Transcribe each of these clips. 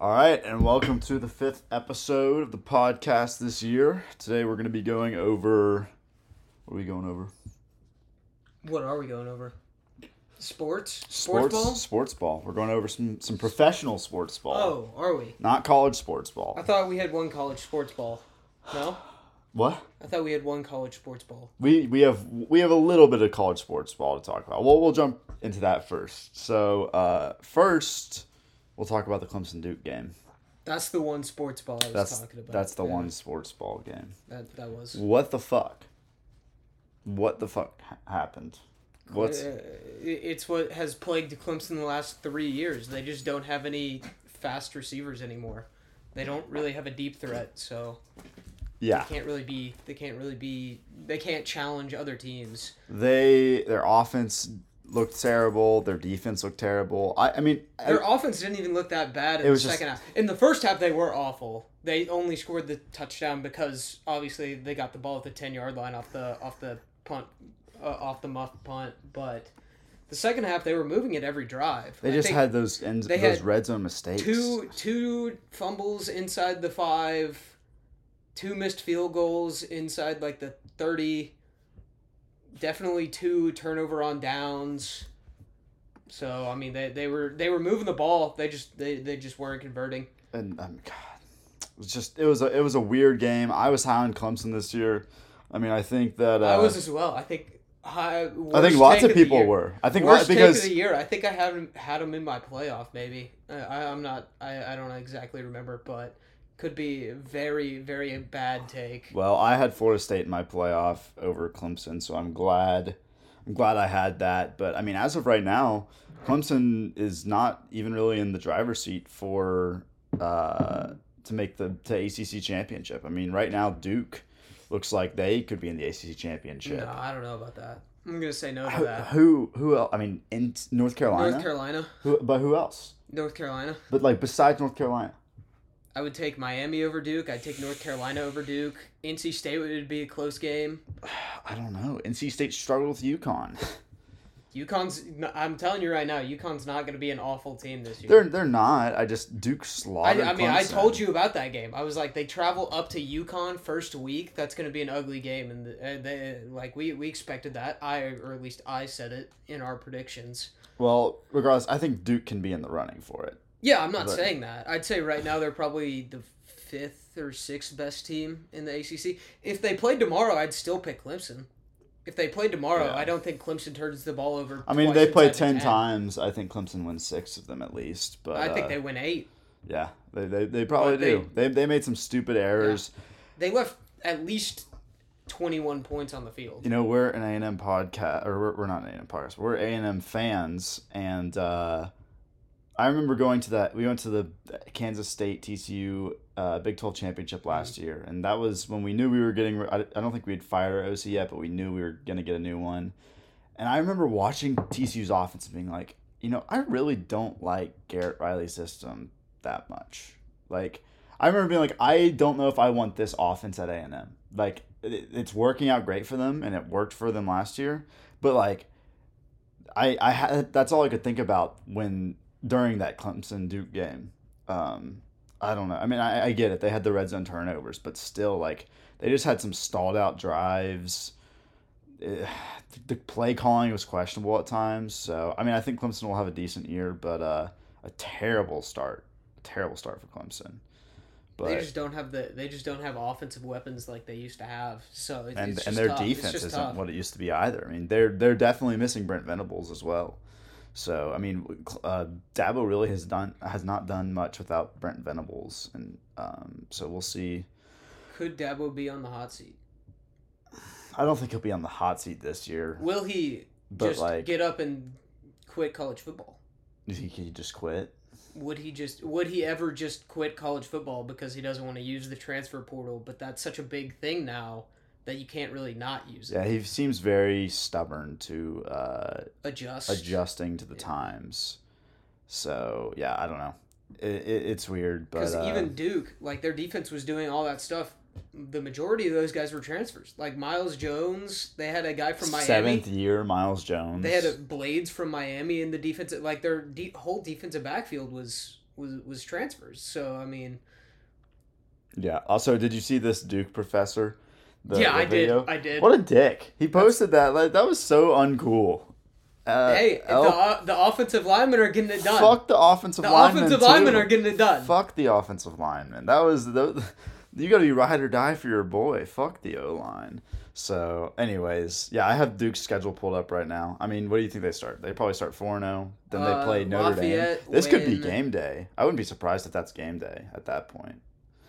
All right, and welcome to the fifth episode of the podcast this year. Today we're going to be going over. What are we going over? What are we going over? Sports? Sports, Sports ball? Sports ball. We're going over some some professional sports ball, Oh, are we? not college sports ball. I thought we had one college sports ball. No? what? I thought we had one college sports ball. We we have we have a little bit of college sports ball to talk about. Well, we'll jump into that first. So uh, first, we'll talk about the Clemson Duke game. That's the one sports ball I was That's talking about. that's the Yeah, one sports ball game. That, that was. What the fuck? What the fuck ha- happened? What's Uh, it's what has plagued Clemson the last three years. They just don't have any fast receivers anymore. They don't really have a deep threat, so yeah? they can't really be. They can't really be. They can't challenge other teams. They their offense looked terrible. Their defense looked terrible. I I mean I- Their offense didn't even look that bad in It the was just- second half. In the first half, they were awful. They only scored the touchdown because obviously they got the ball at the ten yard line off the off the punt, uh, off the muff punt. But the second half, they were moving it every drive. they I just had those ends, they those had red zone mistakes. two two fumbles inside the five, two missed field goals inside like the thirty. Definitely two turnover on downs. So I mean they, they were they were moving the ball. They just they, they just weren't converting. and um, God, it was just it was a it was a weird game. I was high on Clemson this year. I mean, I think that uh, I was as well. I think I, I think lots take of people were. I think Worst lot, take because of the year. I think I haven't had him in my playoff. Maybe I, I I'm not. I, I don't exactly remember, but could be very very bad take. well, I had Florida State in my playoff over Clemson, so I'm glad. I'm glad I had that. But I mean, as of right now, Clemson is not even really in the driver's seat for uh, to make the to ACC championship. I mean, right now Duke looks like they could be in the ACC championship. No, I don't know about that. I'm gonna say no to Who, that. who who else? I mean, in North Carolina. North Carolina, Who, but who else? North Carolina. But like besides North Carolina, I would take Miami over Duke. I'd take North Carolina over Duke. NC State would be a close game. I don't know. NC State struggled with UConn. UConn's. I'm telling you right now, UConn's not going to be an awful team this year. They're they're not. I just Duke I, slaughtered. I mean, I told you about that game. I was like, they travel up to UConn first week. That's going to be an ugly game, and uh, they like we we expected that. I or at least I said it in our predictions. Well, regardless, I think Duke can be in the running for it. Yeah, I'm not But- saying that. I'd say right now they're probably the fifth or sixth best team in the ACC. If they played tomorrow, I'd still pick Clemson. If they played tomorrow, Yeah. I don't think Clemson turns the ball over. I mean, they played inside ten times. I think Clemson wins six of them at least. But I think uh, they win eight. yeah, they, they, they probably But do. They, they made some stupid errors. They left at least twenty-one points on the field. You know, we're an A and M podcast, or we're, we're not an A and M podcast. We're A and M fans, and uh, I remember going to that. We went to the Kansas State TCU uh, Big Twelve championship last year, and that was when we knew we were getting. I, I don't think we'd fired our OC yet, but we knew we were gonna get a new one. And I remember watching TCU's offense and being like, you know, I really don't like Garrett Riley's system that much. Like, I remember being like, I don't know if I want this offense at A and M. Like, it, it's working out great for them, and it worked for them last year. But like, I I had that's all I could think about when during that Clemson Duke game. Um, I don't know. I mean, I, I get it. They had the red zone turnovers, but still, like, they just had some stalled out drives. Eh, the play calling was questionable at times. So, I mean, I think Clemson will have a decent year, but uh, a terrible start. A terrible start for Clemson. But they just don't have the. They just don't have offensive weapons like they used to have. So it, and and their tough. Defense isn't tough. what it used to be either. I mean, they're they're definitely missing Brent Venables as well. So I mean, uh, Dabo really has done has not done much without Brent Venables, and um, so we'll see. Could Dabo be on the hot seat? I don't think he'll be on the hot seat this year, Will he but just like, get up and quit college football? is he he just quit? Would he just would he ever just quit college football because he doesn't want to use the transfer portal? But that's such a big thing now that you can't really not use it. Yeah, he seems very stubborn to uh, Adjust. adjusting to the times. So yeah, I don't know. It, it, it's weird, but Because uh, even Duke, like their defense was doing all that stuff. The majority of those guys were transfers. Like Myles Jones, they had a guy from Miami. seventh year Myles Jones. They had a Blades from Miami in the defense. Like their de- whole defensive backfield was was was transfers. So I mean, Yeah. Also, did you see this Duke professor? The- yeah, the I video? did. I did. What a dick! He posted that. Like that was so uncool. Uh, hey, the, uh, the offensive linemen are getting it done. fuck the offensive the linemen The offensive too. linemen are getting it done. Fuck the offensive linemen. That was the. You got to be ride or die for your boy. Fuck the O line. So, anyways, yeah, I have Duke's schedule pulled up right now. I mean, what do you think they start? They probably start four zero. Then they Uh, play Notre Dame. Lafayette This could be game day. I wouldn't be surprised if that's game day at that point.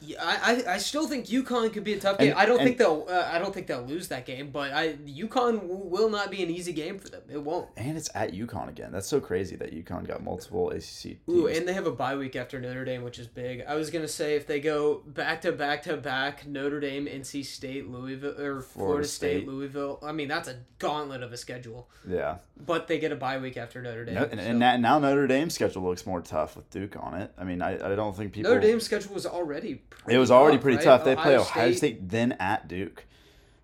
Yeah, I, I still think UConn could be a tough And- game. I don't and- think they'll uh, I don't think they'll lose that game, but I UConn w- will not be an easy game for them. It won't. And it's at UConn again. That's so crazy that UConn got multiple ACC teams. Ooh, and they have a bye week after Notre Dame, which is big. I was gonna say if they go back to back to back, Notre Dame, NC State, Louisville, or Florida, State, State. Louisville. I mean, that's a gauntlet of a schedule. yeah. But they get a bye week after Notre Dame. No, and, so- and now Notre Dame's schedule looks more tough with Duke on it. I mean, I, I don't think people. Notre Dame's schedule was already. It was already tough, pretty right? tough. They play Ohio State. then at Duke,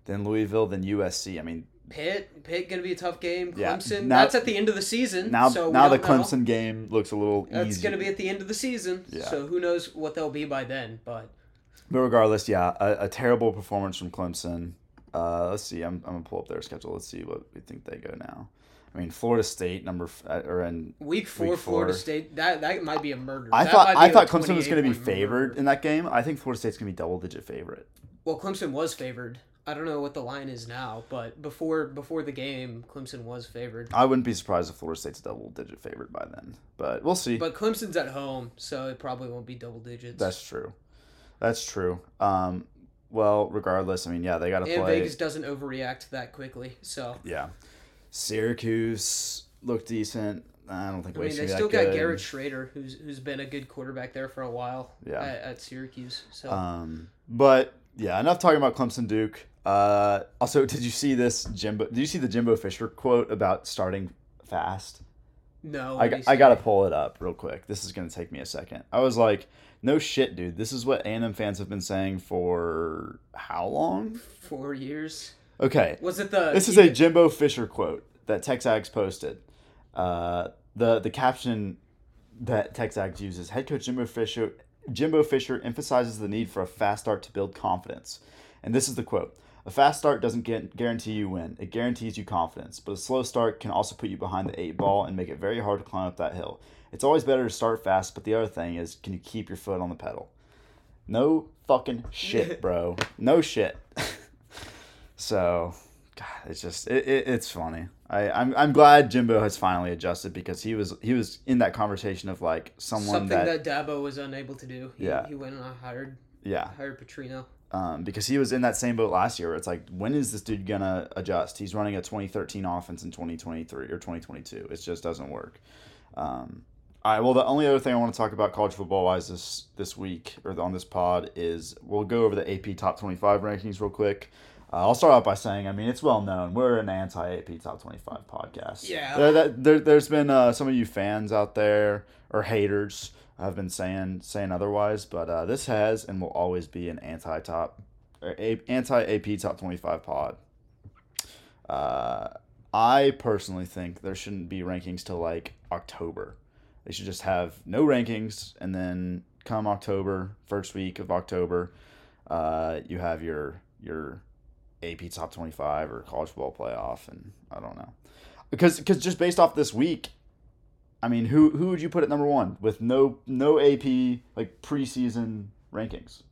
then Louisville, then USC. I mean, Pitt, Pitt gonna be a tough game. Yeah, Clemson, now- that's at the end of the season. now so now the don't know. Clemson game looks a little That's easy. going to be at the end of the season. Yeah. So who knows what they'll be by then? But But regardless, yeah, a, a terrible performance from Clemson. Uh, let's see. I'm, I'm gonna pull up their schedule. Let's see what we think they go now. I mean, Florida State number f- uh, or in. week four, Week Florida. State that that might be a murder. I That thought I thought Clemson was going to be favored murder. in that game. I think Florida State's going to be double digit favorite. Well, Clemson was favored. I don't know what the line is now, but before before the game, Clemson was favored. I wouldn't be surprised if Florida State's double digit favorite by then, but we'll see. But Clemson's at home, so it probably won't be double digits. That's true. That's true. Um, well, regardless, I mean, yeah, they got to and play. Vegas doesn't overreact that quickly. So Yeah, Syracuse looked decent. I don't think I mean, they still got good. Garrett Shrader, who's who's been a good quarterback there for a while. Yeah. At, at Syracuse. So Um, but yeah, enough talking about Clemson Duke. Uh, also, did you see this Jimbo? Did you see the Jimbo Fisher quote about starting fast? no, I, what do you I gotta pull it up real quick. This is gonna take me a second. I was like, no shit, dude. This is what A&M fans have been saying for how long? four years. Okay, Was it the? this is a Jimbo Fisher quote that TexAgs posted. Uh, the the caption that TexAgs uses: Head coach Jimbo Fisher Jimbo Fisher emphasizes the need for a fast start to build confidence, and this is the quote: "A fast start doesn't get, guarantee you win; it guarantees you confidence. But a slow start can also put you behind the eight ball and make it very hard to climb up that hill. It's always better to start fast, but the other thing is, can you keep your foot on the pedal? No fucking shit, bro. No shit." So, God, it's just it, it, it's funny. I I'm, I'm glad Jimbo has finally adjusted because he was he was in that conversation of like someone something that, that, Dabo was unable to do. He, Yeah. he went and hired yeah hired Petrino. um, because he was in that same boat last year. Where it's like when is this dude gonna adjust? He's running a 2013 offense in 2023 or 2022. It just doesn't work. Um, all right. Well, the only other thing I want to talk about college football wise this this week or on this pod is we'll go over the AP top 25 rankings real quick. Uh, I'll start out by saying, I mean, it's well known we're an anti-AP top 25 podcast. Yeah. There, that, there, there's been uh, some of you fans out there or haters have been saying saying otherwise, but uh, this has and will always be an anti-top, or a, anti-AP top 25 pod. Uh, I personally think there shouldn't be rankings till like October. They should just have no rankings, and then come October, first week of October, uh, you have your your AP top twenty five or college football playoff, and I don't know, because because just based off this week, I mean, who who would you put at number one with no no AP like preseason rankings?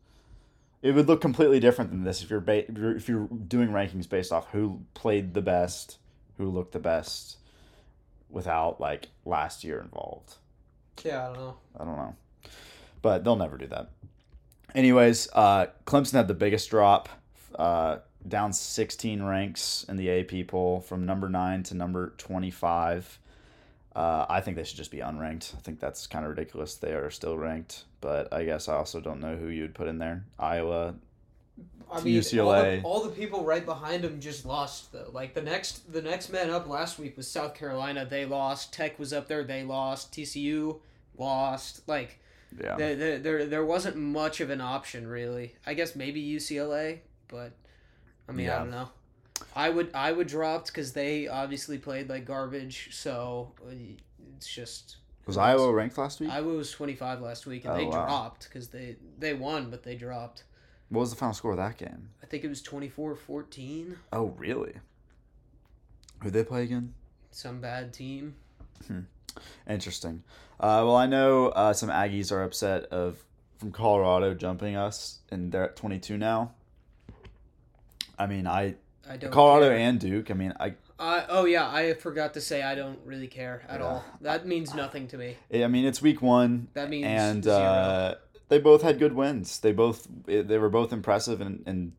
It would look completely different than this if you're ba- if you're- doing rankings based off who played the best, who looked the best, without like last year involved. Yeah, I don't know. I don't know. But they'll never do that. Anyways, uh, Clemson had the biggest drop, uh, down 16 ranks in the AP poll from number 9 to number 25. Uh, I think they should just be unranked. I think that's kind of ridiculous. They are still ranked, but I guess I also don't know who you'd put in there. Iowa. I mean, UCLA. All, the, all the people right behind them just lost though. Like the next, the next man up last week was South Carolina. They lost. Tech was up there. They lost. TCU lost. Like Yeah. there, there, there wasn't much of an option really. I guess maybe UCLA, but I mean, Yeah. I don't know. I would, I would dropped because they obviously played like garbage. So uh, it's just Was Iowa ranked last week? Iowa was 25 last week, and Oh, they wow. dropped because they they won, but they dropped. What was the final score of that game? I think it was 24-14. Oh, really? Who they play again? Some bad team. Interesting. Uh, well, I know uh, some Aggies are upset of from Colorado jumping us, and they're at 22 now. I mean, I I don't. Colorado care. and Duke. I mean, I I oh yeah, I forgot to say I don't really care at Yeah. all. That means nothing to me. I mean it's week one, That means and uh, they both had good wins. They both they were both impressive and, and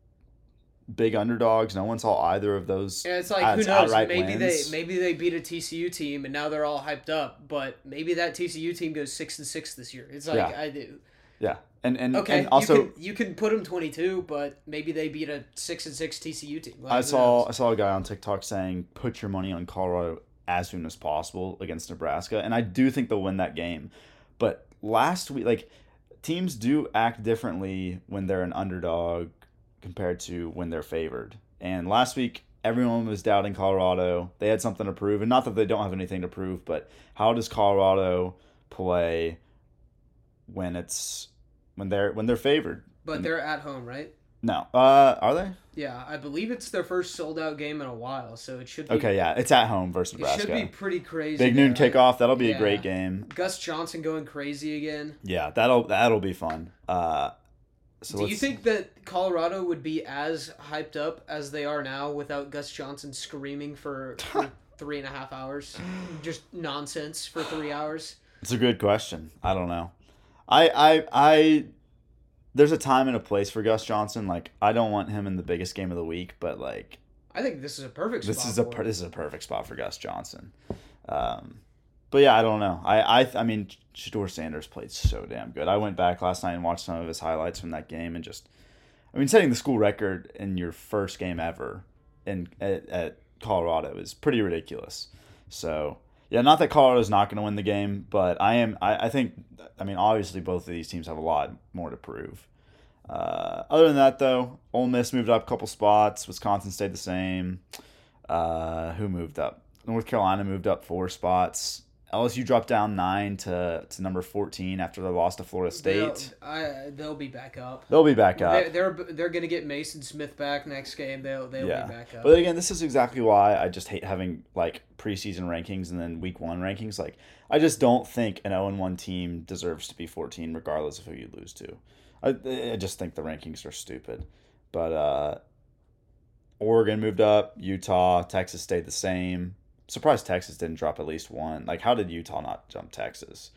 big underdogs. No one saw either of those. And it's like who knows? Maybe wins. they maybe they beat a TCU team and now they're all hyped up. But maybe that TCU team goes six and six this year. It's like Yeah. I do. Yeah, and and Okay, and also you can you can put them twenty two, but maybe they beat a six and six TCU team. Like, I saw I saw a guy on TikTok saying put your money on Colorado as soon as possible against Nebraska, and I do think they'll win that game. But last week, like teams do act differently when they're an underdog compared to when they're favored. And last week, everyone was doubting Colorado. They had something to prove, and not that they don't have anything to prove, but how does Colorado play when it's when they're when they're favored? But they're at home, right? No, uh, are they? Yeah, I believe it's their first sold out game in a while, so it should be Okay, yeah, it's at home versus It Nebraska. should be pretty crazy. Big noon there. kickoff. That'll be a great game. Gus Johnson going crazy again. Yeah, that'll that'll be fun. Uh, so Do you think that Colorado would be as hyped up as they are now without Gus Johnson screaming for, for three and a half hours? Just nonsense for three hours? it's a good question? I don't know. I I I there's a time and a place for Gus Johnson. Like I don't want him in the biggest game of the week, but like I think this is a perfect this spot is a for per- him. this is a perfect spot for Gus Johnson. Um, but yeah, I don't know. I I I mean, Shedeur Sanders played so damn good. I went back last night and watched some of his highlights from that game, and just, I mean, setting the school record in your first game ever in at, at Colorado is pretty ridiculous. So yeah, not that Colorado's not going to win the game, but I am. I, I think. I mean, obviously, both of these teams have a lot more to prove. Uh, other than that, though, Ole Miss moved up a couple spots. Wisconsin stayed the same. Uh, who moved up? North Carolina moved up four spots. LSU dropped down nine to, to number 14 after they lost to Florida State. They'll, I, they'll be back up. They'll be back up. They're, they're they're gonna get Maason Smith back next game. They'll they'll yeah. be back up. But again, this is exactly why I just hate having like preseason rankings and then week one rankings. Like, I just don't think an 0 1 team deserves to be 14, regardless of who you lose to. I, I just think the rankings are stupid. But uh, Oregon moved up, Utah, Texas stayed the same. Surprised Texas didn't drop at least one. Like, how did Utah not jump Texas?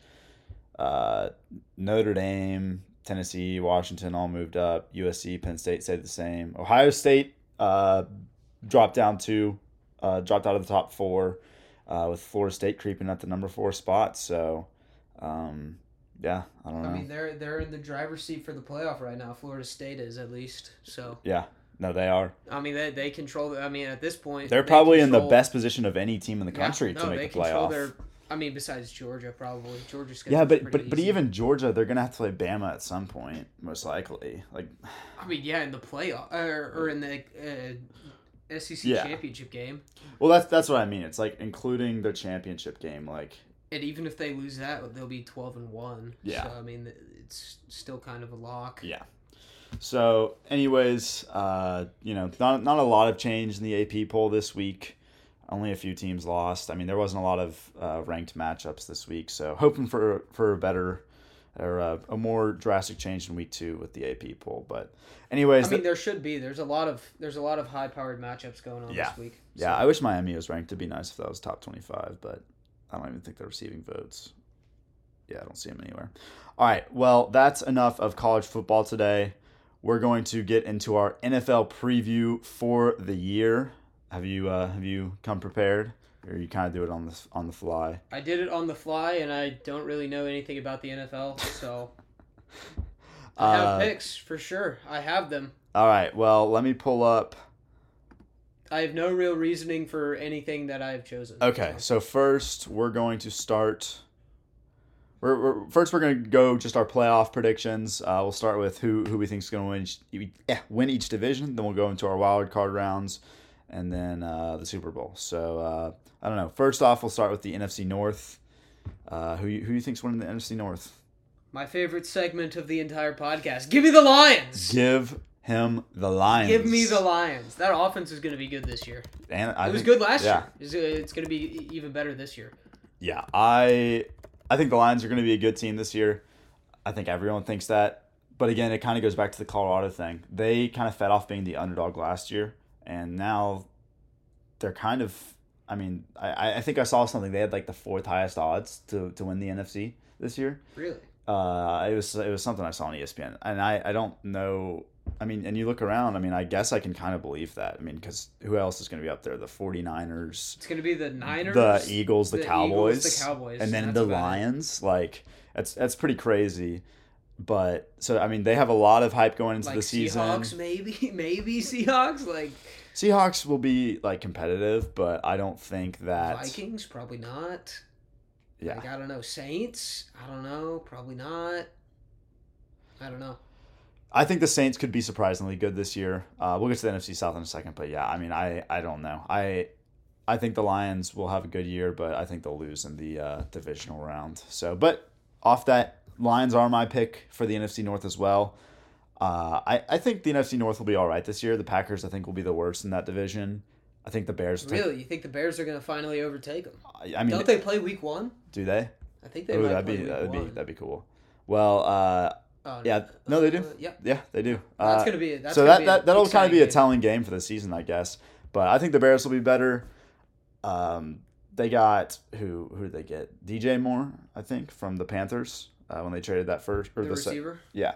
Uh, Notre Dame, Tennessee, Washington all moved up. USC, Penn State stayed the same. Ohio State uh, dropped down two, uh, dropped out of the top four, uh, with Florida State creeping at the number four spot. So, um, yeah, I don't know. I mean, they're they're in the driver's seat for the playoff right now. Florida State is at least. So yeah, no, they are. I mean, they they control. I mean, at this point, They're they probably in the best position of any team in the Yeah, country no, to make the control playoff. Their, I mean, besides Georgia, probably Georgia's. Yeah, but but but even Georgia, they're gonna have to play Bama at some point, most likely. Like, I mean, yeah, in the playoff or, or in the uh, SEC Yeah. championship game, well, that's that's what I mean. It's like including their championship game. Like, and even if they lose that, they'll be twelve and one. Yeah. So I mean, it's still kind of a lock. yeah. So, anyways, uh, you know, not not a lot of change in the AP poll this week. Only a few teams lost. I mean, there wasn't a lot of uh, ranked matchups this week. So, hoping for for a better or a, a more drastic change in week two with the AP poll. But, anyways, I mean, there should be. There's a lot of there's a lot of high powered matchups going on Yeah. this week. Yeah, I wish Miami was ranked. It'd be nice if that was top 25, but I don't even think they're receiving votes. Yeah, I don't see them anywhere. All right, well, that's enough of college football today. We're going to get into our NFL preview for the year. Have you uh, have you come prepared, or you kind of do it on the on the fly? I did it on the fly, and I don't really know anything about the NFL, so I have Uh, picks for sure. I have them. All right, well, let me pull up. I have no real reasoning for anything that I've chosen. Okay, so. so first we're going to start. We're, we're first we're going to go just our playoff predictions. Uh, we'll start with who who we think is going to win each, win each division. Then we'll go into our wild card rounds, and then uh, the Super Bowl. So uh, I don't know. First off, we'll start with the NFC North. Uh, who you, who you think's winning the NFC North? My favorite segment of the entire podcast. Give me the Lions. Give him the Lions. Give me the Lions. That offense is going to be good this year. And I It was think- good last yeah. year. It's, it's going to be even better this year. Yeah, I I think the Lions are going to be a good team this year. I think everyone thinks that. But again, it kind of goes back to the Colorado thing. They kind of fed off being the underdog last year, and now they're kind of. I mean, I, I think I saw something. They had like the fourth highest odds to, to win the NFC this year. Really? Uh, it was it was something I saw on ESPN, and I, I don't know. I mean, and you look around. I mean, I guess I can kind of believe that. I mean, because who else is going to be up there? The 49ers, It's going to be the Niners, the Eagles, the, the Cowboys, Eagles, the Cowboys, and then the about it. Lions. Like that's that's pretty crazy. But so I mean, they have a lot of hype going into like the season. Seahawks, maybe, maybe Seahawks, like Seahawks will be like competitive, but I don't think that. Vikings, probably not. Yeah, Like I don't know, Saints, I don't know, probably not. I don't know. I think the Saints could be surprisingly good this year. Uh, we'll get to the NFC South in a second, but yeah, I mean, I I don't know. I I think the Lions will have a good year, but I think they'll lose in the uh, divisional round. So, but off that, Lions are my pick for the NFC North as well. Uh, I I think the NFC North will be all right this year. The Packers, I think, will be the worst in that division. I think the Bears. Take- Really, you think the Bears are going to finally overtake them? I mean, Don't they play Week One? do they? I think they Oh, might that'd be that'd be that'd be cool. Well, uh, Oh, yeah, no, they do. uh, yeah, yeah, they do. that's Uh, gonna be that's so gonna that, that that'll kind of be a telling game for the season, I guess. But I think the Bears will be better. Um, they got who who did they get? DJ Moore, I think, from the Panthers uh, when they traded that first or The the, se- yeah,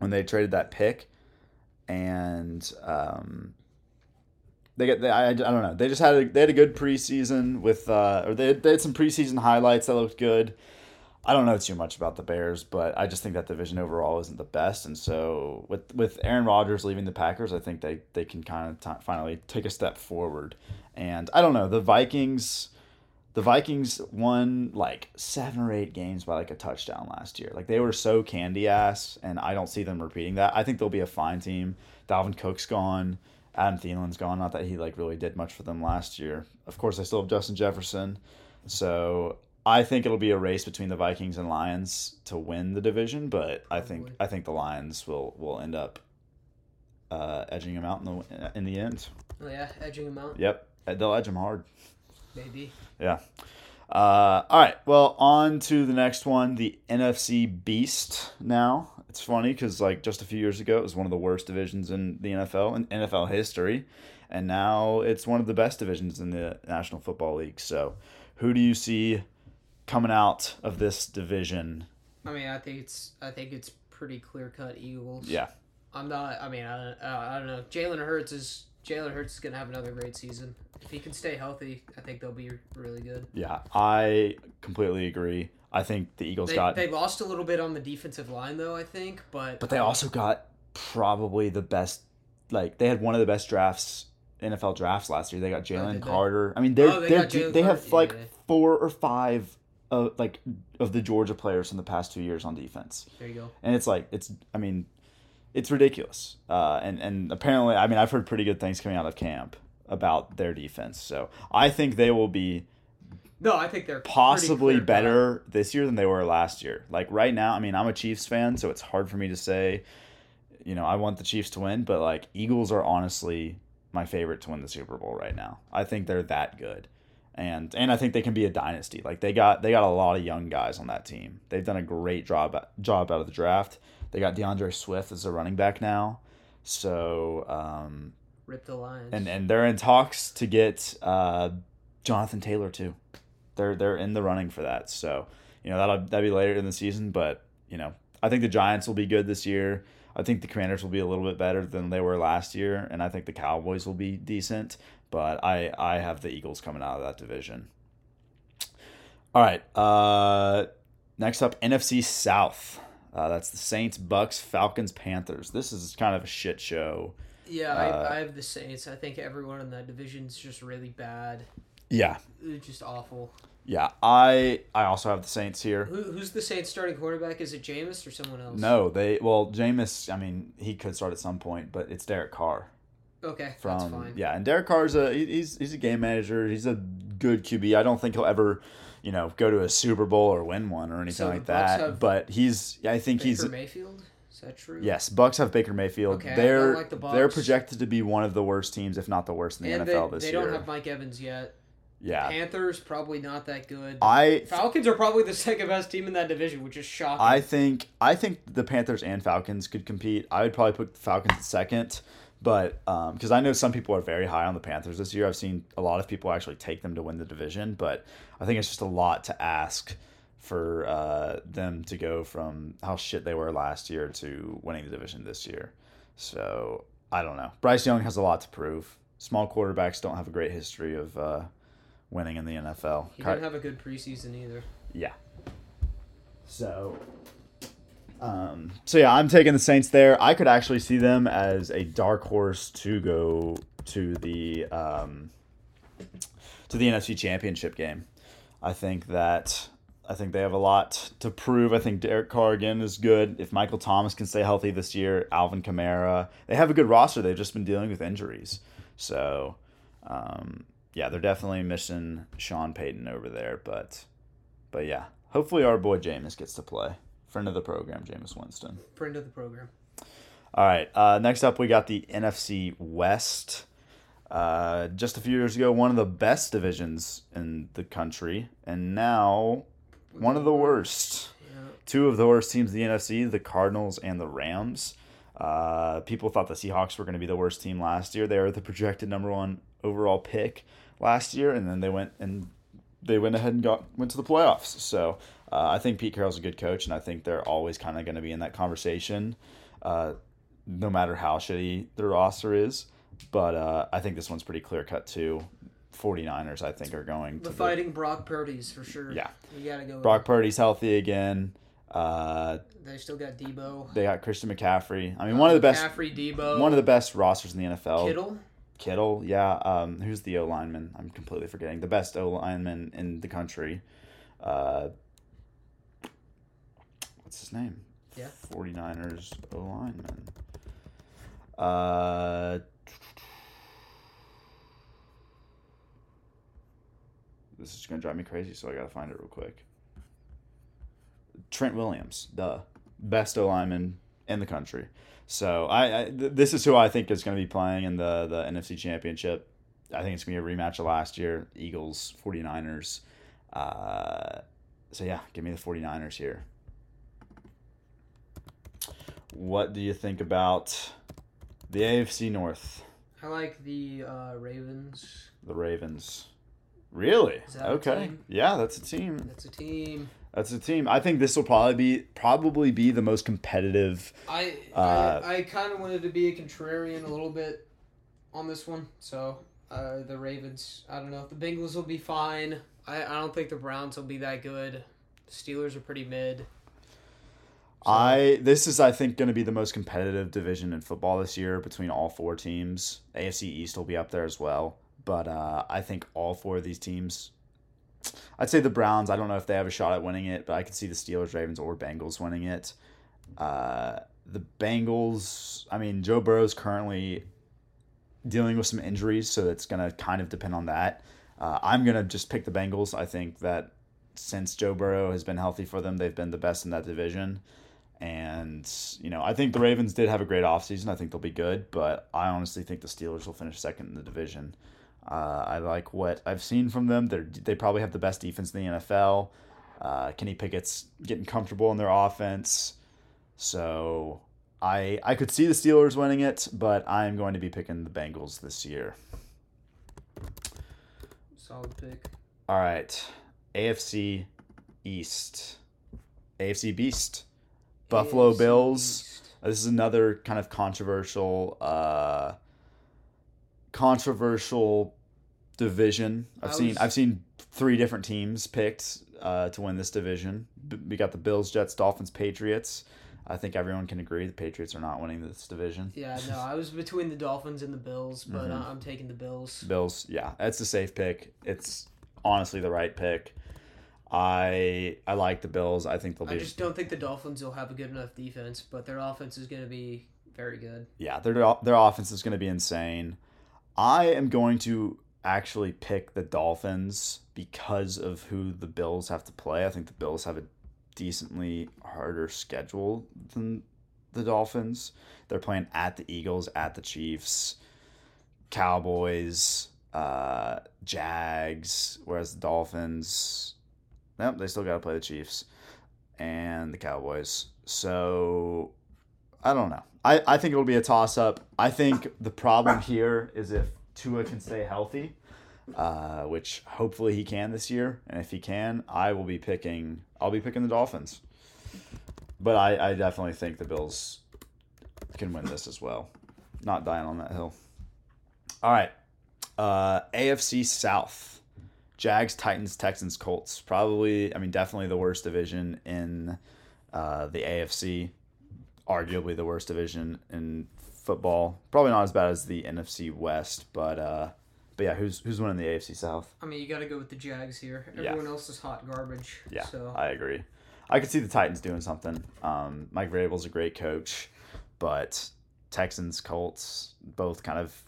when they traded that pick, and um, they get they, I, I don't know they just had a, they had a good preseason with uh, or they they had some preseason highlights that looked good. I don't know too much about the Bears, but I just think that division overall isn't the best, and so with with Aaron Rodgers leaving the Packers, I think they they can kind of t- finally take a step forward. And I don't know the Vikings. The Vikings won like seven or eight games by like a touchdown last year. Like they were so candy ass, and I don't see them repeating that. I think they'll be a fine team. Dalvin Cook's gone. Adam Thielen's gone. Not that he like really did much for them last year. Of course, they still have Justin Jefferson. So I think it'll be a race between the Vikings and Lions to win the division, but I think Probably. I think the Lions will will end up uh, edging them out in the in the end. Oh, yeah, edging them out, Yep, they'll edge them hard. maybe. Yeah. Uh, all right. Well, on to the next one, the NFC Beast. Now it's funny because like just a few years ago, it was one of the worst divisions in the NFL in NFL history, and now it's one of the best divisions in the National Football League. So, who do you see coming out of this division? I mean, I think it's I think it's pretty clear cut Eagles. Yeah. I'm not. I mean, I, uh, I don't know. Jalen Hurts is Jalen Hurts is gonna have another great season if he can stay healthy. I think they'll be really good. Yeah, I completely agree. I think the Eagles They, got, they lost a little bit on the defensive line though. I think, but but they also got probably the best. Like they had one of the best drafts NFL drafts last year. They got Jalen did? Carter. I mean, they're Oh, they they are Jalen they have Carter, like yeah, yeah. four or five, uh, like of the Georgia players in the past two years on defense, there you go. and it's like it's. I mean, it's ridiculous. Uh, and and apparently, I mean, I've heard pretty good things coming out of camp about their defense. So I think they will be No, I think they're possibly better this year than they were last year. Like right now, I mean, I'm a Chiefs fan, so it's hard for me to say, you know, I want the Chiefs to win, but like Eagles are honestly my favorite to win the Super Bowl right now. I think they're that good. And and I think they can be a dynasty. Like they got they got a lot of young guys on that team. They've done a great job job out of the draft. They got D'Andre Swift as a running back now. So, um, Rip the Lions. and and they're in talks to get uh, Jonathan Taylor too. They're they're in the running for that. So you know that'll that'll be later in the season, but you know I think the Giants will be good this year. I think the Commanders will be a little bit better than they were last year, and I think the Cowboys will be decent. But I I have the Eagles coming out of that division. All right. Uh, next up, NFC South. Uh, that's the Saints, Bucks, Falcons, Panthers. This is kind of a shit show. yeah, uh, I, I have the Saints. I think everyone in that division is just really bad. Yeah, It's just awful. Yeah, I I also have the Saints here. Who, who's the Saints starting quarterback? Is it Jameis or someone else? No, they well, Jameis. I mean, he could start at some point, but it's Derek Carr Okay, from that's fine. yeah, and Derek Carr's a he's he's a game manager. He's a good QB. I don't think he'll ever you know, go to a Super Bowl or win one or anything So like that. But he's, I think Baker he's Mayfield. Is that true? Yes, Bucks have Baker Mayfield. Okay, they're like the they're projected to be one of the worst teams, if not the worst in the And NFL they, this they year. They don't have Mike Evans yet. yeah, Panthers probably not that good. I Falcons are probably the second best team in that division, which is shocking. I think I think the Panthers and Falcons could compete. I would probably put the Falcons at second, but because I know some people are very high on the Panthers this year. I've seen a lot of people actually take them to win the division, but I think it's just a lot to ask for uh, them to go from how shit they were last year to winning the division this year. So I don't know. Bryce Young has a lot to prove. Small quarterbacks don't have a great history of uh, winning in the NFL. he didn't have a good preseason either. yeah. So, um, so yeah, I'm taking the Saints there. I could actually see them as a dark horse to go to the um, to the NFC Championship game. I think that I think they have a lot to prove. I think Derek Carr again is good. If Michael Thomas can stay healthy this year, Alvin Kamara, they have a good roster. They've just been dealing with injuries, so um, yeah, they're definitely missing Sean Payton over there. But but yeah, hopefully our boy Jameis gets to play. Friend of the program, Jameis Winston. Friend of the program. All right. Uh, next up, we got the NFC West. Uh, just a few years ago, one of the best divisions in the country, and now one of the worst. Yeah. Two of the worst teams in the NFC, the Cardinals and the Rams. Uh, people thought the Seahawks were going to be the worst team last year. They were the projected number one overall pick last year, and then they went and they went ahead and got went to the playoffs. So uh, I think Pete Carroll's a good coach, and I think they're always kind of going to be in that conversation, uh, no matter how shitty their roster is. But uh, I think this one's pretty clear cut too. 49ers, I think, are going The to fighting Brock Purdy's for sure. Yeah. You gotta go. with Brock Purdy's healthy again. Uh, They still got Deebo. they got Christian McCaffrey. I mean, one of the best, McCaffrey, Deebo. one of the best rosters in the NFL. Kittle. Kittle, yeah. Um, who's the O lineman? I'm completely forgetting the best O lineman in the country. Uh, what's his name? Yeah. 49ers O lineman. Uh, this is gonna drive me crazy, so I gotta find it real quick. Trent Williams, the best O lineman in the country. So I, I th- this is who I think is going to be playing in the the NFC Championship. I think it's going to be a rematch of last year, Eagles 49ers. Uh, so yeah, give me the 49ers here. What do you think about the AFC North, I like the uh, Ravens. the Ravens? Really? Is that a okay. team? Yeah, that's a team. That's a team. That's a team. I think this will probably be probably be the most competitive. I Uh, I, I kind of wanted to be a contrarian a little bit on this one. So uh, the Ravens. I don't know. The Bengals will be fine. I, I don't think the Browns will be that good. The Steelers are pretty mid. So, I this is I think going to be the most competitive division in football this year between all four teams. AFC East will be up there as well, but uh, I think all four of these teams. I'd say the Browns. I don't know if they have a shot at winning it, but I could see the Steelers, Ravens, or Bengals winning it. Uh, the Bengals. I mean, Joe Burrow's currently dealing with some injuries, so it's going to kind of depend on that. Uh, I'm going to just pick the Bengals. I think that since Joe Burrow has been healthy for them, they've been the best in that division. And, you know, I think the Ravens did have a great offseason. I think they'll be good, but I honestly think the Steelers will finish second in the division. Uh, I like what I've seen from them. They they probably have the best defense in the NFL. Uh, Kenny Pickett's getting comfortable in their offense. So I I could see the Steelers winning it, but I'm going to be picking the Bengals this year. solid pick. All right. AFC East. AFC Beast. Buffalo AFC Bills. East. This is another kind of controversial uh controversial division. I've seen I've seen three different teams picked uh, to win this division. We got the Bills, Jets, Dolphins, Patriots. I think everyone can agree the Patriots are not winning this division. Yeah, no, I was between the Dolphins and the Bills, but Mhm. uh, I'm taking the Bills. Bills, yeah, that's a safe pick. It's honestly the right pick. I I like the Bills. I think they'll I be just don't think the Dolphins will have a good enough defense, but their offense is going to be very good. yeah, their their offense is going to be insane. I am going to actually pick the Dolphins because of who the Bills have to play. I think the Bills have a decently harder schedule than the Dolphins. They're playing at the Eagles, at the Chiefs, Cowboys, uh, Jags, whereas the Dolphins, nope, they still got to play the Chiefs and the Cowboys. So I don't know. I, I think it'll be a toss up. I think the problem here is if Tua can stay healthy, uh, which hopefully he can this year, and if he can, I will be picking. I'll be picking the Dolphins. But I, I definitely think the Bills can win this as well. Not dying on that hill. All right, uh, AFC South. Jags, Titans, Texans, Colts. Probably, I mean, definitely the worst division in uh, the AFC. Arguably the worst division in football. Probably not as bad as the NFC West, but uh, but yeah, who's who's winning the AFC South? I mean, you got to go with the Jags here. Yeah. Everyone else is hot garbage. Yeah, So I agree. I could see the Titans doing something. Um, Mike Vrabel's a great coach, but Texans, Colts, both kind of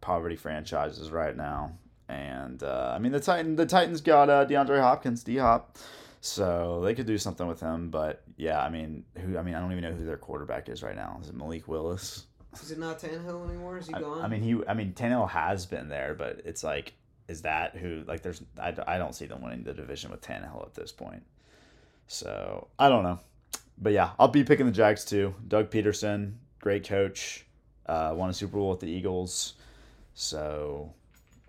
poverty franchises right now. And uh, I mean, the Titan, the Titans got uh, DeAndre Hopkins, D Hop, so they could do something with him. But yeah, I mean, who? I mean, I don't even know who their quarterback is right now. Is it Malik Willis? is it not Tannehill anymore? Is he I, gone? I mean, he. I mean, Tannehill has been there, but it's like, is that who? Like, there's. I, I don't see them winning the division with Tannehill at this point. So I don't know, but yeah, I'll be picking the Jags too. Doug Pederson, great coach, uh, won a Super Bowl with the Eagles. So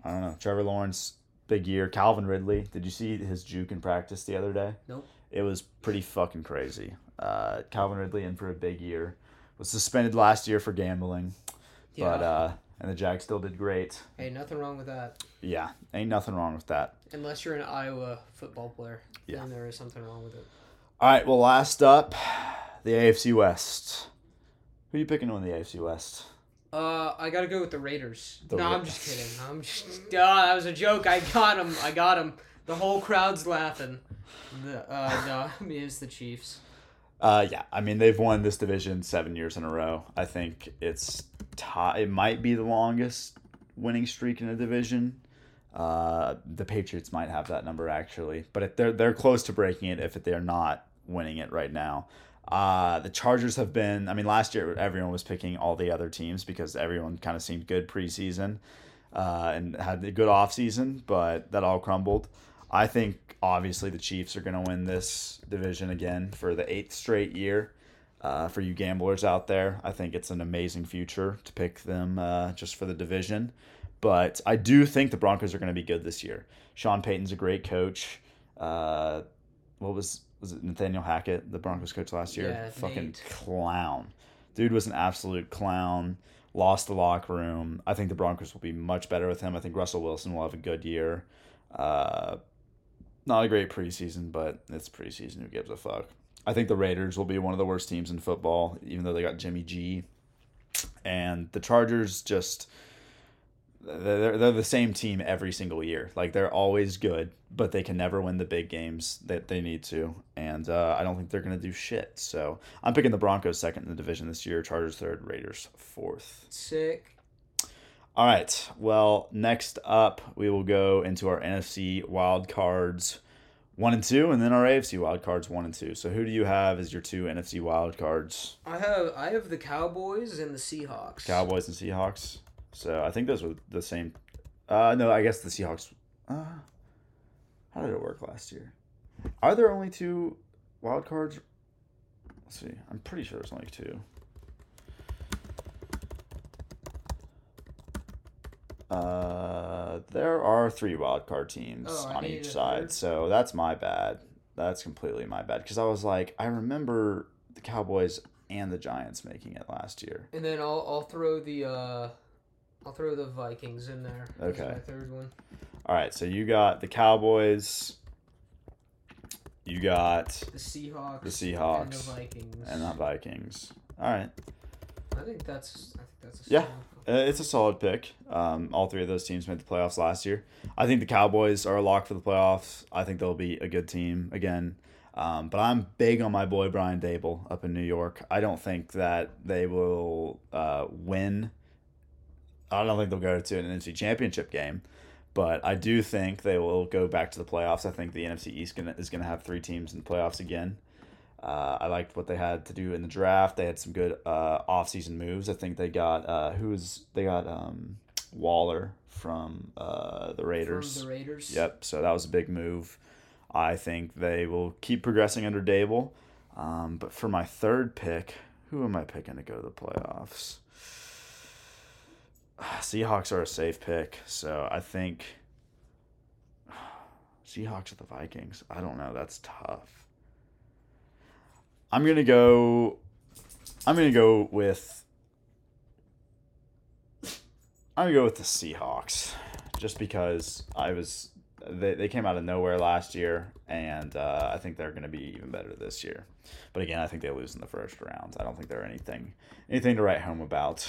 I don't know. Trevor Lawrence, big year. Calvin Ridley. Did you see his juke in practice the other day? Nope. It was pretty fucking crazy. Uh, Calvin Ridley in for a big year. Was suspended last year for gambling, yeah. but uh, and the Jags still did great. hey, nothing wrong with that. Yeah, ain't nothing wrong with that. Unless you're an Iowa football player, Yeah. then there is something wrong with it. All right, well, last up, the AFC West. Who are you picking to win the AFC West? Uh, I gotta go with the Raiders. The no, Ra- I'm just kidding. I'm just. Uh, that was a joke. I got him. I got him. The whole crowd's laughing. The, uh, no, I mean it's the Chiefs. Uh, yeah, I mean they've won this division seven years in a row. I think it's ti it might be the longest winning streak in a division. Uh, the Patriots might have that number actually, but if they're they're close to breaking it if they're not winning it right now. Uh, the Chargers have been. I mean, last year everyone was picking all the other teams because everyone kind of seemed good preseason, uh, and had a good offseason, but that all crumbled. I think obviously the Chiefs are going to win this division again for the eighth straight year. Uh, for you gamblers out there, I think it's an amazing future to pick them uh, just for the division. But I do think the Broncos are going to be good this year. Sean Payton's a great coach. Uh, what was was it Nathaniel Hackett, the Broncos coach last year? Yeah, Fucking Nate. clown. Dude was an absolute clown. Lost the locker room. I think the Broncos will be much better with him. I think Russell Wilson will have a good year. Uh, not a great preseason, but it's preseason. Who gives a fuck? I think the Raiders will be one of the worst teams in football, even though they got Jimmy G. And the Chargers just they're, they're the same team every single year. Like they're always good, but they can never win the big games that they need to. And uh, I don't think they're gonna do shit. So I'm picking the Broncos second in the division this year. Chargers third, Raiders fourth. Sick. All right. Well, next up we will go into our NFC wild cards one and two, and then our AFC wild cards one and two. So who do you have as your two NFC wild cards? I have I have the Cowboys and the Seahawks. Cowboys and Seahawks. So I think those were the same. Uh, no, I guess the Seahawks. Uh, how did it work last year? Are there only two wild cards? Let's see. I'm pretty sure there's only two. Uh, there are three wild card teams Oh, on each side, third. so that's my bad. That's completely my bad because I was like, I remember the Cowboys and the Giants making it last year. And then I'll I'll throw the uh, I'll throw the Vikings in there. That's Okay. my third one. All right, so you got the Cowboys, you got The Seahawks. The Seahawks. And the Vikings. and the Vikings. All right, I think that's I think that's a Yeah. solid- uh, it's a solid pick. Um, all three of those teams made the playoffs last year. I think the Cowboys are a lock for the playoffs. I think they'll be a good team again. Um, but I'm big on my boy Brian Daboll up in New York. I don't think that they will uh, win. I don't think they'll go to an NFC Championship game, but I do think they will go back to the playoffs. I think the NFC East gonna, is going to have three teams in the playoffs again. Uh, I liked what they had to do in the draft. They had some good uh, offseason moves. I think they got uh, who was they got um, Waller from uh, the Raiders. From the Raiders. Yep. So that was a big move. I think they will keep progressing under Daboll. Um, but for my third pick, who am I picking to go to the playoffs? Seahawks are a safe pick, so I think Seahawks or the Vikings. I don't know. That's tough. I'm gonna go. I'm gonna go with. I'm gonna go with the Seahawks, just because I was. They, they came out of nowhere last year, and uh, I think they're to be even better this year. But again, I think they lose in the first round. I don't think they're anything anything to write home about.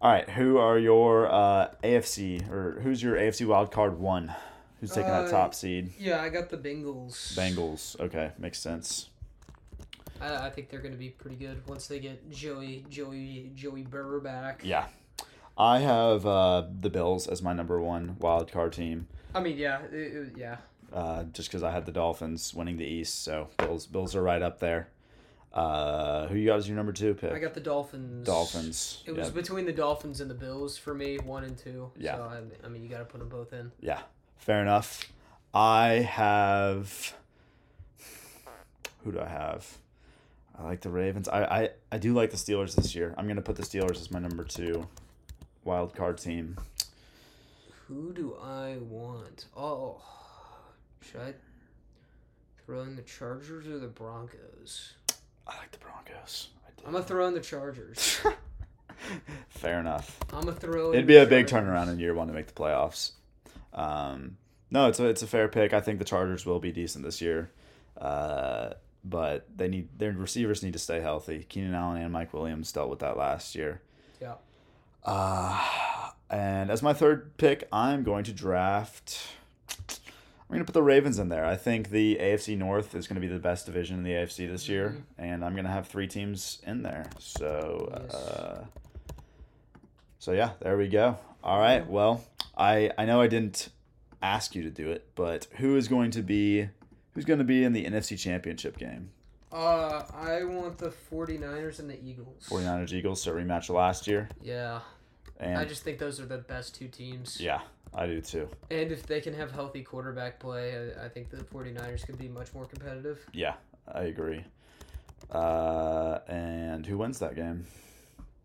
All right, who are your uh, AFC or who's your AFC wild card one? Who's taking that Uh, top seed? Yeah, I got the Bengals. Bengals. Okay, makes sense. I, I think they're going to be pretty good once they get Joey Joey Joey Burr back. Yeah, I have uh, the Bills as my number one wild card team. I mean, yeah, it- it- yeah. Uh, just because I had the Dolphins winning the East, so Bills Bills are right up there. Uh, who you got as your number two pick? I got the Dolphins. Dolphins. It was yeah, between the Dolphins and the Bills for me, one and two. Yeah. So I, I mean, you got to put them both in. yeah, fair enough. I have. Who do I have? I like the Ravens. I, I, I do like the Steelers this year. I'm gonna put the Steelers as my number two wild card team. Who do I want? Oh, should I throw in the Chargers or the Broncos? I like the Broncos. I do. I'm gonna throw in the Chargers. Fair enough. I'm gonna throw. It'd be a big Chargers. turnaround in year one to make the playoffs. Um, no, it's a it's a fair pick. I think the Chargers will be decent this year, uh, but they need their receivers need to stay healthy. Keenan Allen and Mike Williams dealt with that last year. Yeah. Uh, and as my third pick, I'm going to draft. I'm going to put the Ravens in there. I think the AFC North is going to be the best division in the AFC this year, Mhm. and I'm going to have three teams in there. So, Yes. uh, so yeah, there we go. All right. Well, I I know I didn't ask you to do it, but who is going to be who's going to be in the NFC Championship game? Uh, I want the 49ers and the Eagles. 49ers Eagles, so rematch last year, Yeah. and I just think those are the best two teams. yeah, I do too. And if they can have healthy quarterback play, I, I think the 49ers could be much more competitive. Yeah, I agree. Uh, and who wins that game?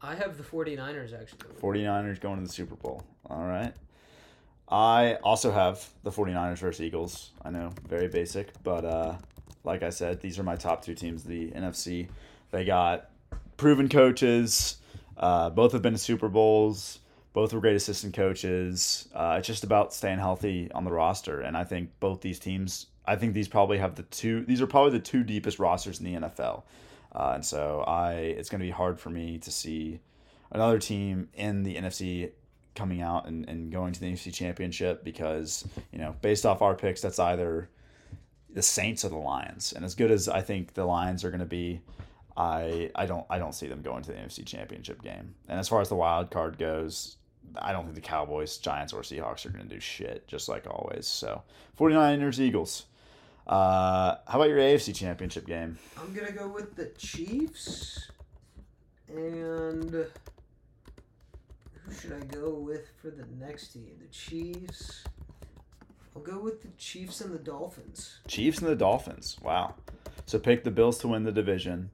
I have the 49ers actually. 49ers going to the Super Bowl. All right. I also have the 49ers versus Eagles. I know, very basic, but uh, like I said, these are my top two teams, the NFC. They got proven coaches. Uh, both have been to Super Bowls. Both were great assistant coaches. Uh, it's just about staying healthy on the roster, and I think both these teams. I think these probably have the two. These are probably the two deepest rosters in the NFL, uh, and so I. It's going to be hard for me to see another team in the NFC coming out and, and going to the NFC Championship because you know based off our picks, that's either the Saints or the Lions, and as good as I think the Lions are going to be. I I don't I don't see them going to the NFC Championship game. And as far as the wild card goes, I don't think the Cowboys, Giants, or Seahawks are going to do shit, just like always. So 49ers, Eagles. Uh, how about your AFC Championship game? I'm gonna go with the Chiefs. And who should I go with for the next team? The Chiefs. I'll go with the Chiefs and the Dolphins. Chiefs and the Dolphins. Wow. So pick the Bills to win the division,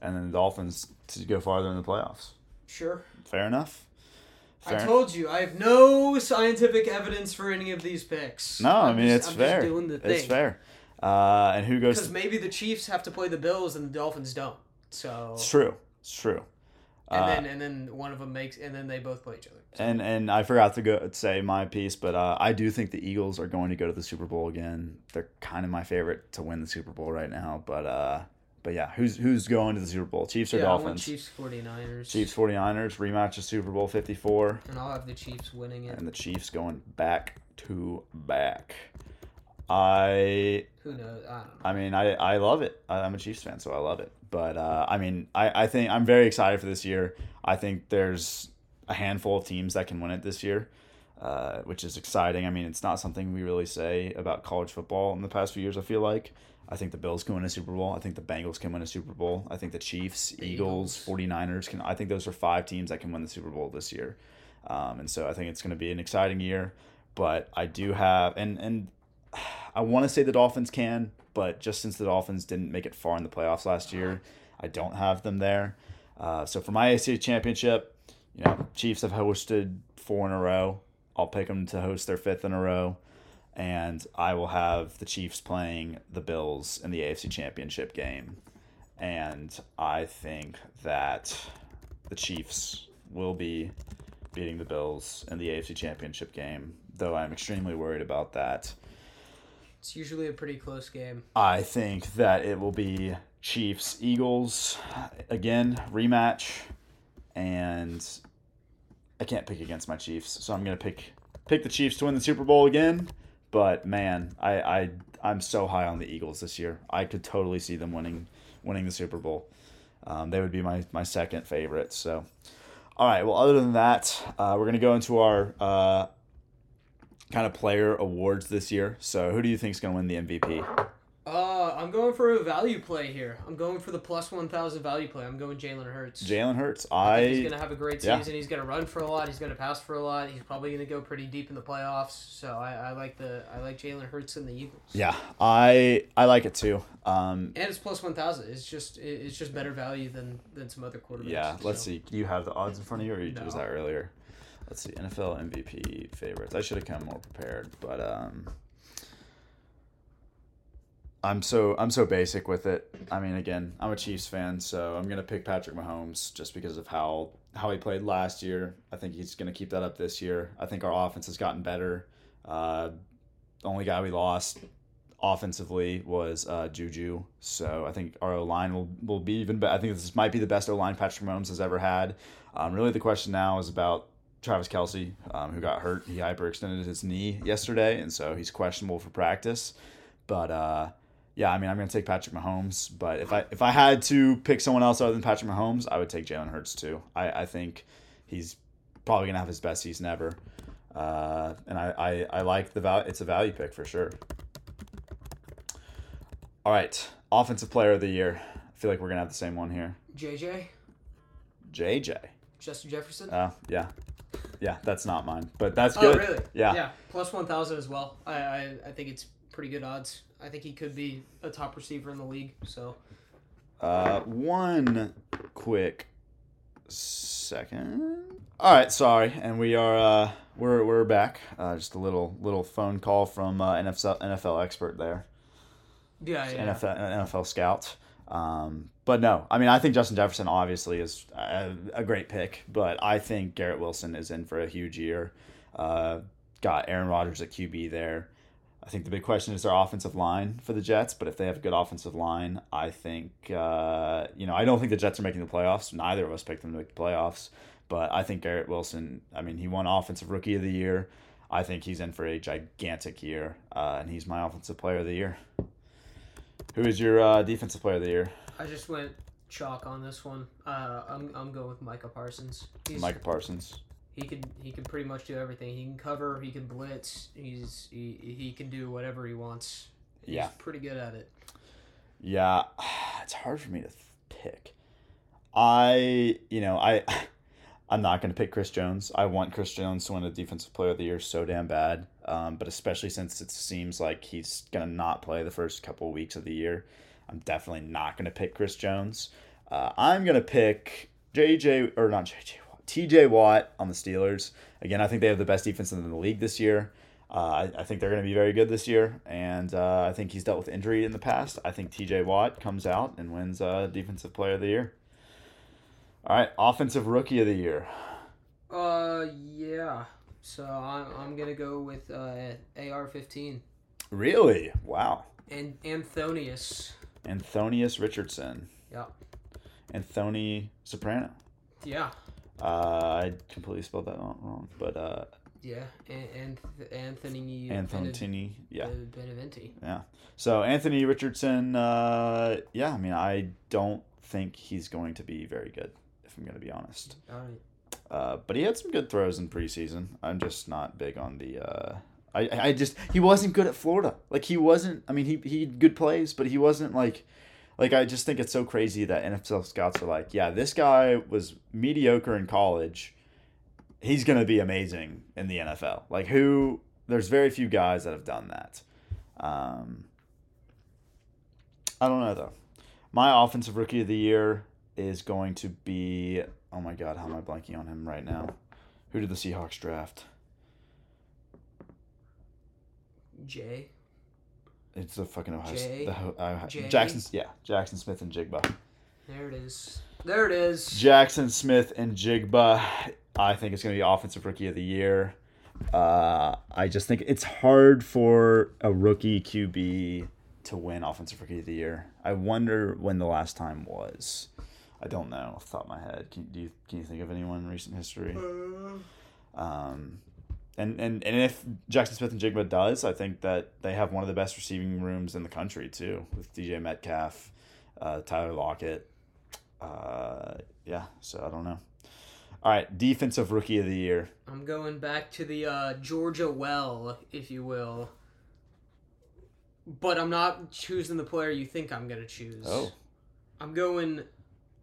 and then the Dolphins to go farther in the playoffs. Sure. Fair enough. I told you I have no scientific evidence for any of these picks. no, I mean just- it's I'm fair. Just doing the thing. It's fair. Uh, and who goes? Because maybe the Chiefs have to play the Bills and the Dolphins don't. So It's true. It's true. and Uh, then and then one of them makes and then they both play each other. So, And and I forgot to go say my piece, but uh, I do think the Eagles are going to go to the Super Bowl again. They're kind of my favorite to win the Super Bowl right now. But uh, but yeah, who's who's going to the Super Bowl? Chiefs or yeah, I want Dolphins? Chiefs 49ers. Chiefs 49ers rematch of Super Bowl 54 And I'll have the Chiefs winning it. and the Chiefs going back to back. I Who knows? I don't know. I mean, I, I love it. I'm a Chiefs fan, so I love it. But uh, I mean, I, I think I'm very excited for this year. I think there's a handful of teams that can win it this year. uh, which is exciting. I mean, it's not something we really say about college football in the past few years. I feel like I think the Bills can win a Super Bowl. I think the Bengals can win a Super Bowl. I think the Chiefs, The Eagles, Eagles. 49ers can. I think those are five teams that can win the Super Bowl this year. Um, and so I think it's going to be an exciting year. But I do have, and and I want to say the Dolphins can, but just since the Dolphins didn't make it far in the playoffs last year, I don't have them there. Uh, so for my AFC Championship, you know, Chiefs have hosted four in a row. I'll pick them to host their fifth in a row, and I will have the Chiefs playing the Bills in the AFC Championship game, and I think that the Chiefs will be beating the Bills in the AFC Championship game. Though I'm extremely worried about that. It's usually a pretty close game. I think that it will be Chiefs Eagles again rematch, and I can't pick against my Chiefs, so I'm gonna pick pick the Chiefs to win the Super Bowl again. But man, I I I'm so high on the Eagles this year. I could totally see them winning winning the Super Bowl. Um, they would be my my second favorite. So, all right. Well, other than that, uh, we're gonna go into our uh, kind of player awards this year. So, who do you think is gonna win the MVP? Uh, I'm going for a value play here. I'm going for the plus 1,000 value play. I'm going Jalen Hurts. Jalen Hurts. I think he's going to have a great yeah. season. He's going to run for a lot. He's going to pass for a lot. He's probably going to go pretty deep in the playoffs. So I, I like the I like Jalen Hurts and the Eagles. yeah, I I like it too. Um, And it's plus 1,000. It's just it- it's just better value than than some other quarterbacks. yeah. Let's so. see. Do you have the odds in front of you, or you No. was that earlier? Let's see. NFL MVP favorites. I should have come more prepared, but um, I'm so I'm so basic with it. I mean, again, I'm a Chiefs fan, so I'm gonna pick Patrick Mahomes just because of how how he played last year. I think he's gonna keep that up this year. I think our offense has gotten better. Uh, the only guy we lost offensively was uh, Juju, so I think our O line will will be even better. I think this might be the best O line Patrick Mahomes has ever had. Um, really, the question now is about Travis Kelce, um, who got hurt. He hyperextended his knee yesterday, and so he's questionable for practice. But uh, yeah, I mean, I'm gonna take Patrick Mahomes. But if I if I had to pick someone else other than Patrick Mahomes, I would take Jalen Hurts too. I, I think he's probably gonna have his best season ever. Uh, and I, I, I like the value. It's a value pick for sure. All right, offensive player of the year. I feel like we're gonna have the same one here. JJ JJ. Justin Jefferson. Oh yeah, yeah. That's not mine, but that's oh good. really? Yeah. Yeah. Plus 1,000 as well. I, I I think it's pretty good odds. I think he could be a top receiver in the league. So Uh, one quick second. All right, sorry, and we are uh, we're we're back. Uh, just a little little phone call from uh, NFL NFL expert there, yeah, yeah. NFL NFL scout. Um, but no, I mean I think Justin Jefferson obviously is a, a great pick, but I think Garrett Wilson is in for a huge year. Uh, got Aaron Rodgers at QB there. I think the big question is their offensive line for the Jets, but if they have a good offensive line, I think uh, you know I don't think the Jets are making the playoffs. Neither of us picked them to make the playoffs, but I think Garrett Wilson. I mean, he won Offensive Rookie of the Year. I think he's in for a gigantic year, uh, and he's my Offensive Player of the Year. Who is your uh, Defensive Player of the Year? I just went chalk on this one. Uh, I'm I'm going with Micah Parsons. He's, Micah Parsons. He can he can pretty much do everything. He can cover. He can blitz. He's he, he can do whatever he wants. He's Yeah. pretty good at it. Yeah, it's hard for me to pick. I, you know, I, I'm not going to pick Chris Jones. I want Chris Jones to win the Defensive Player of the Year so damn bad. Um, but especially since it seems like he's going to not play the first couple weeks of the year, I'm definitely not going to pick Chris Jones. Uh, I'm going to pick JJ, or not JJ TJ Watt on the Steelers. Again, I think they have the best defense in the league this year. Uh, I, I think they're going to be very good this year, and uh, I think he's dealt with injury in the past. I think TJ Watt comes out and wins uh, Defensive Player of the Year. All right, Offensive Rookie of the Year. Uh yeah. So I'm I'm gonna go with uh, AR-15 Really? Wow. and Anthonius. Anthonius Richardson. Yeah. Anthony Soprano. Yeah. Uh, I completely spelled that wrong, wrong but uh, Yeah. And, and Anthony Anthony. Yeah. Beneventi. Yeah. So Anthony Richardson, uh, yeah, I mean, I don't think he's going to be very good, if I'm going to be honest. All right. Uh, but he had some good throws in preseason. I'm just not big on the. Uh, I I just he wasn't good at Florida. Like he wasn't. I mean, he he had good plays, but he wasn't like. Like I just think it's so crazy that NFL scouts are like, yeah, this guy was mediocre in college. He's gonna be amazing in the NFL. Like who? There's very few guys that have done that. Um, I don't know though. My offensive rookie of the year is going to be. Oh my god, how am I blanking on him right now? Who did the Seahawks draft? Jay. It's the fucking Ohio. Jay? The, uh, Jay? Jackson. Yeah, Jaxon Smith-Njigba. There it is. There it is. Jackson Smith and Jigba. I think it's going to be offensive rookie of the year. Uh, I just think it's hard for a rookie QB to win offensive rookie of the year. I wonder when the last time was. I don't know off the top of my head. Can do you can you think of anyone in recent history? Um, and, and and if Jaxon Smith-Njigba does, I think that they have one of the best receiving rooms in the country too, with DK Metcalf, uh, Tyler Lockett. Uh, yeah, so I don't know. All right, defensive rookie of the year. I'm going back to the uh, Georgia well, if you will. But I'm not choosing the player you think I'm gonna choose. Oh, I'm going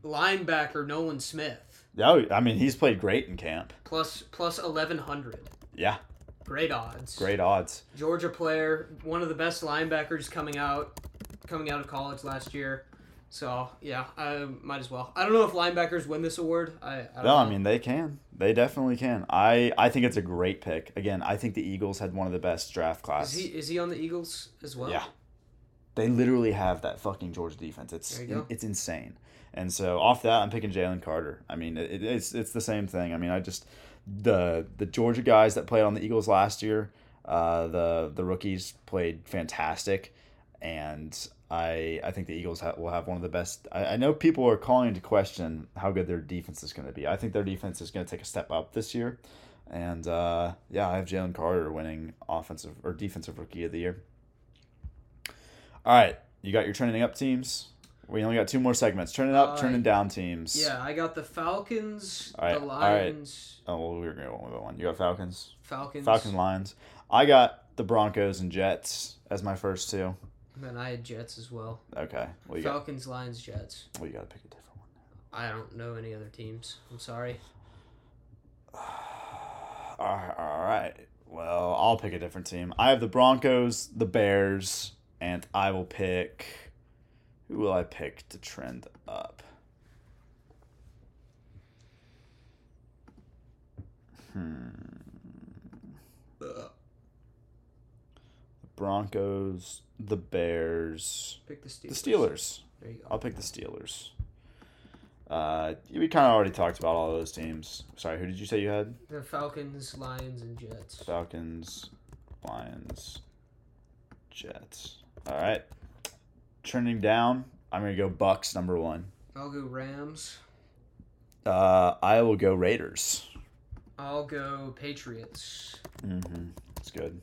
linebacker Nolan Smith oh, I mean he's played great in camp. plus plus eleven hundred. Yeah, Great odds. great odds. Georgia player, one of the best linebackers coming out, coming out of college last year. So yeah, I might as well. I don't know if linebackers win this award. I, I don't No, I mean they can. They definitely can. I I think it's a great pick. Again, I think the Eagles had one of the best draft is classes. he is he on the Eagles as well? Yeah. They literally have that fucking Georgia defense. It's There you go. it's insane. And so off that, I'm picking Jalen Carter. I mean, it, it's it's the same thing. I mean, I just the the Georgia guys that played on the Eagles last year, uh, the the rookies played fantastic, and I I think the Eagles ha- will have one of the best. I, I know people are calling into question how good their defense is going to be. I think their defense is going to take a step up this year, and uh, yeah, I have Jalen Carter winning offensive or defensive rookie of the year. All right, you got your trending up teams. We only got two more segments. Turning up, Uh, turning down teams. Yeah, I got the Falcons, All right, the all right. Lions, Oh, well, we were going to go one by one. You got Falcons, Falcons. Falcons, Lions. I got the Broncos and Jets as my first two. And I had Jets as well. Okay, well you got, Falcons, Lions, Jets. well you got to pick a different one. I don't know any other teams. I'm sorry. All right. Well, I'll pick a different team. I have the Broncos, the Bears, and I will pick. Who will I pick to trend up? Hmm. The Broncos, the Bears, Pick the Steelers. the Steelers. There you go. I'll pick the Steelers. Uh, we kind of already talked about all those teams. Sorry, who did you say you had? The Falcons, Lions, and Jets. Falcons, Lions, Jets. All right. Trending down, I'm gonna go Bucs number one. I'll go Rams. Uh, I will go Raiders. I'll go Patriots. Mm-hmm. That's good.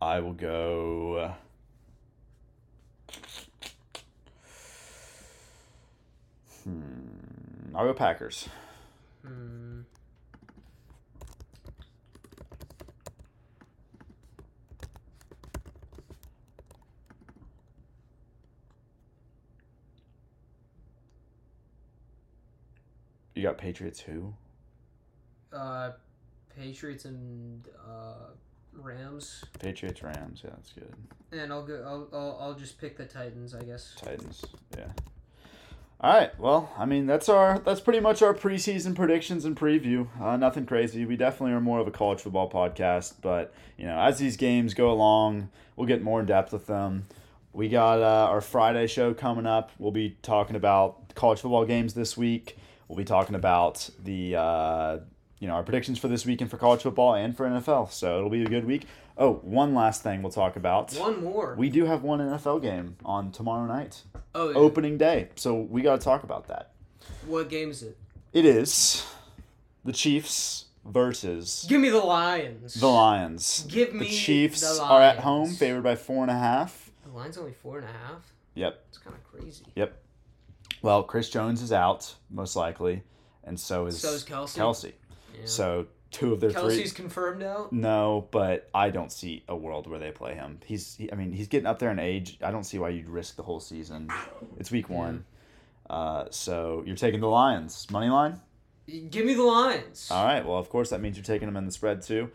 I will go. Hmm. I'll go Packers. Hmm. Got Patriots who? Uh, Patriots and uh, Rams. Patriots Rams. Yeah, that's good. And I'll go. I'll, I'll, I'll just pick the Titans, I guess. Titans. Yeah. All right. Well, I mean, that's our that's pretty much our preseason predictions and preview. Uh, nothing crazy. We definitely are more of a college football podcast, but you know, as these games go along, we'll get more in depth with them. We got uh, our Friday show coming up. We'll be talking about college football games this week. We'll be talking about the uh, you know our predictions for this weekend for college football and for NFL. So it'll be a good week. Oh, one last thing we'll talk about. One more. We do have one NFL game on tomorrow night oh, yeah. opening day. So we got to talk about that. What game is it? It is the Chiefs versus Give me the Lions. the Lions. Give me the Chiefs the are at home, favored by four and a half. The line's only four and a half. Yep. It's kind of crazy. Well, Chris Jones is out most likely, and so is So is Kelce. Kelce. So two of their Kelsey's three. confirmed out. No, but I don't see a world where they play him. He's, he, I mean, he's getting up there in age. I don't see why you'd risk the whole season. It's week one. Uh, so you're taking the Lions money line. Give me the Lions. All right. Well, of course that means you're taking them in the spread too.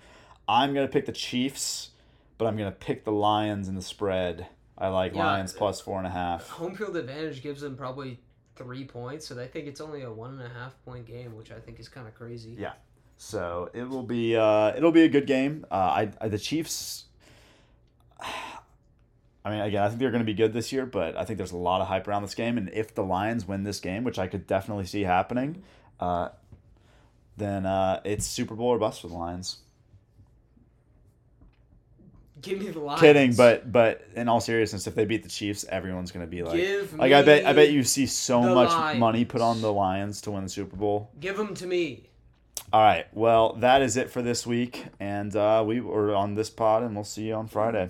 I'm gonna pick the Chiefs, but I'm gonna pick the Lions in the spread. I like Yeah. Lions plus four and a half. Home field advantage gives them probably three points, so I think it's only a one and a half point game, which I think is kind of crazy. Yeah. So it will be uh, it'll be a good game. Uh, I, I the Chiefs. I mean, again, I think they're going to be good this year, but I think there's a lot of hype around this game. And if the Lions win this game, which I could definitely see happening, uh, then uh, it's Super Bowl or bust for the Lions. Give me the Lions. Kidding, but but in all seriousness, if they beat the Chiefs, everyone's going to be like, Give like I bet I bet you see so much money put on the Lions to win the Super Bowl. give them to me. All right. Well, that is it for this week, and uh, we were on this pod, and we'll see you on Friday.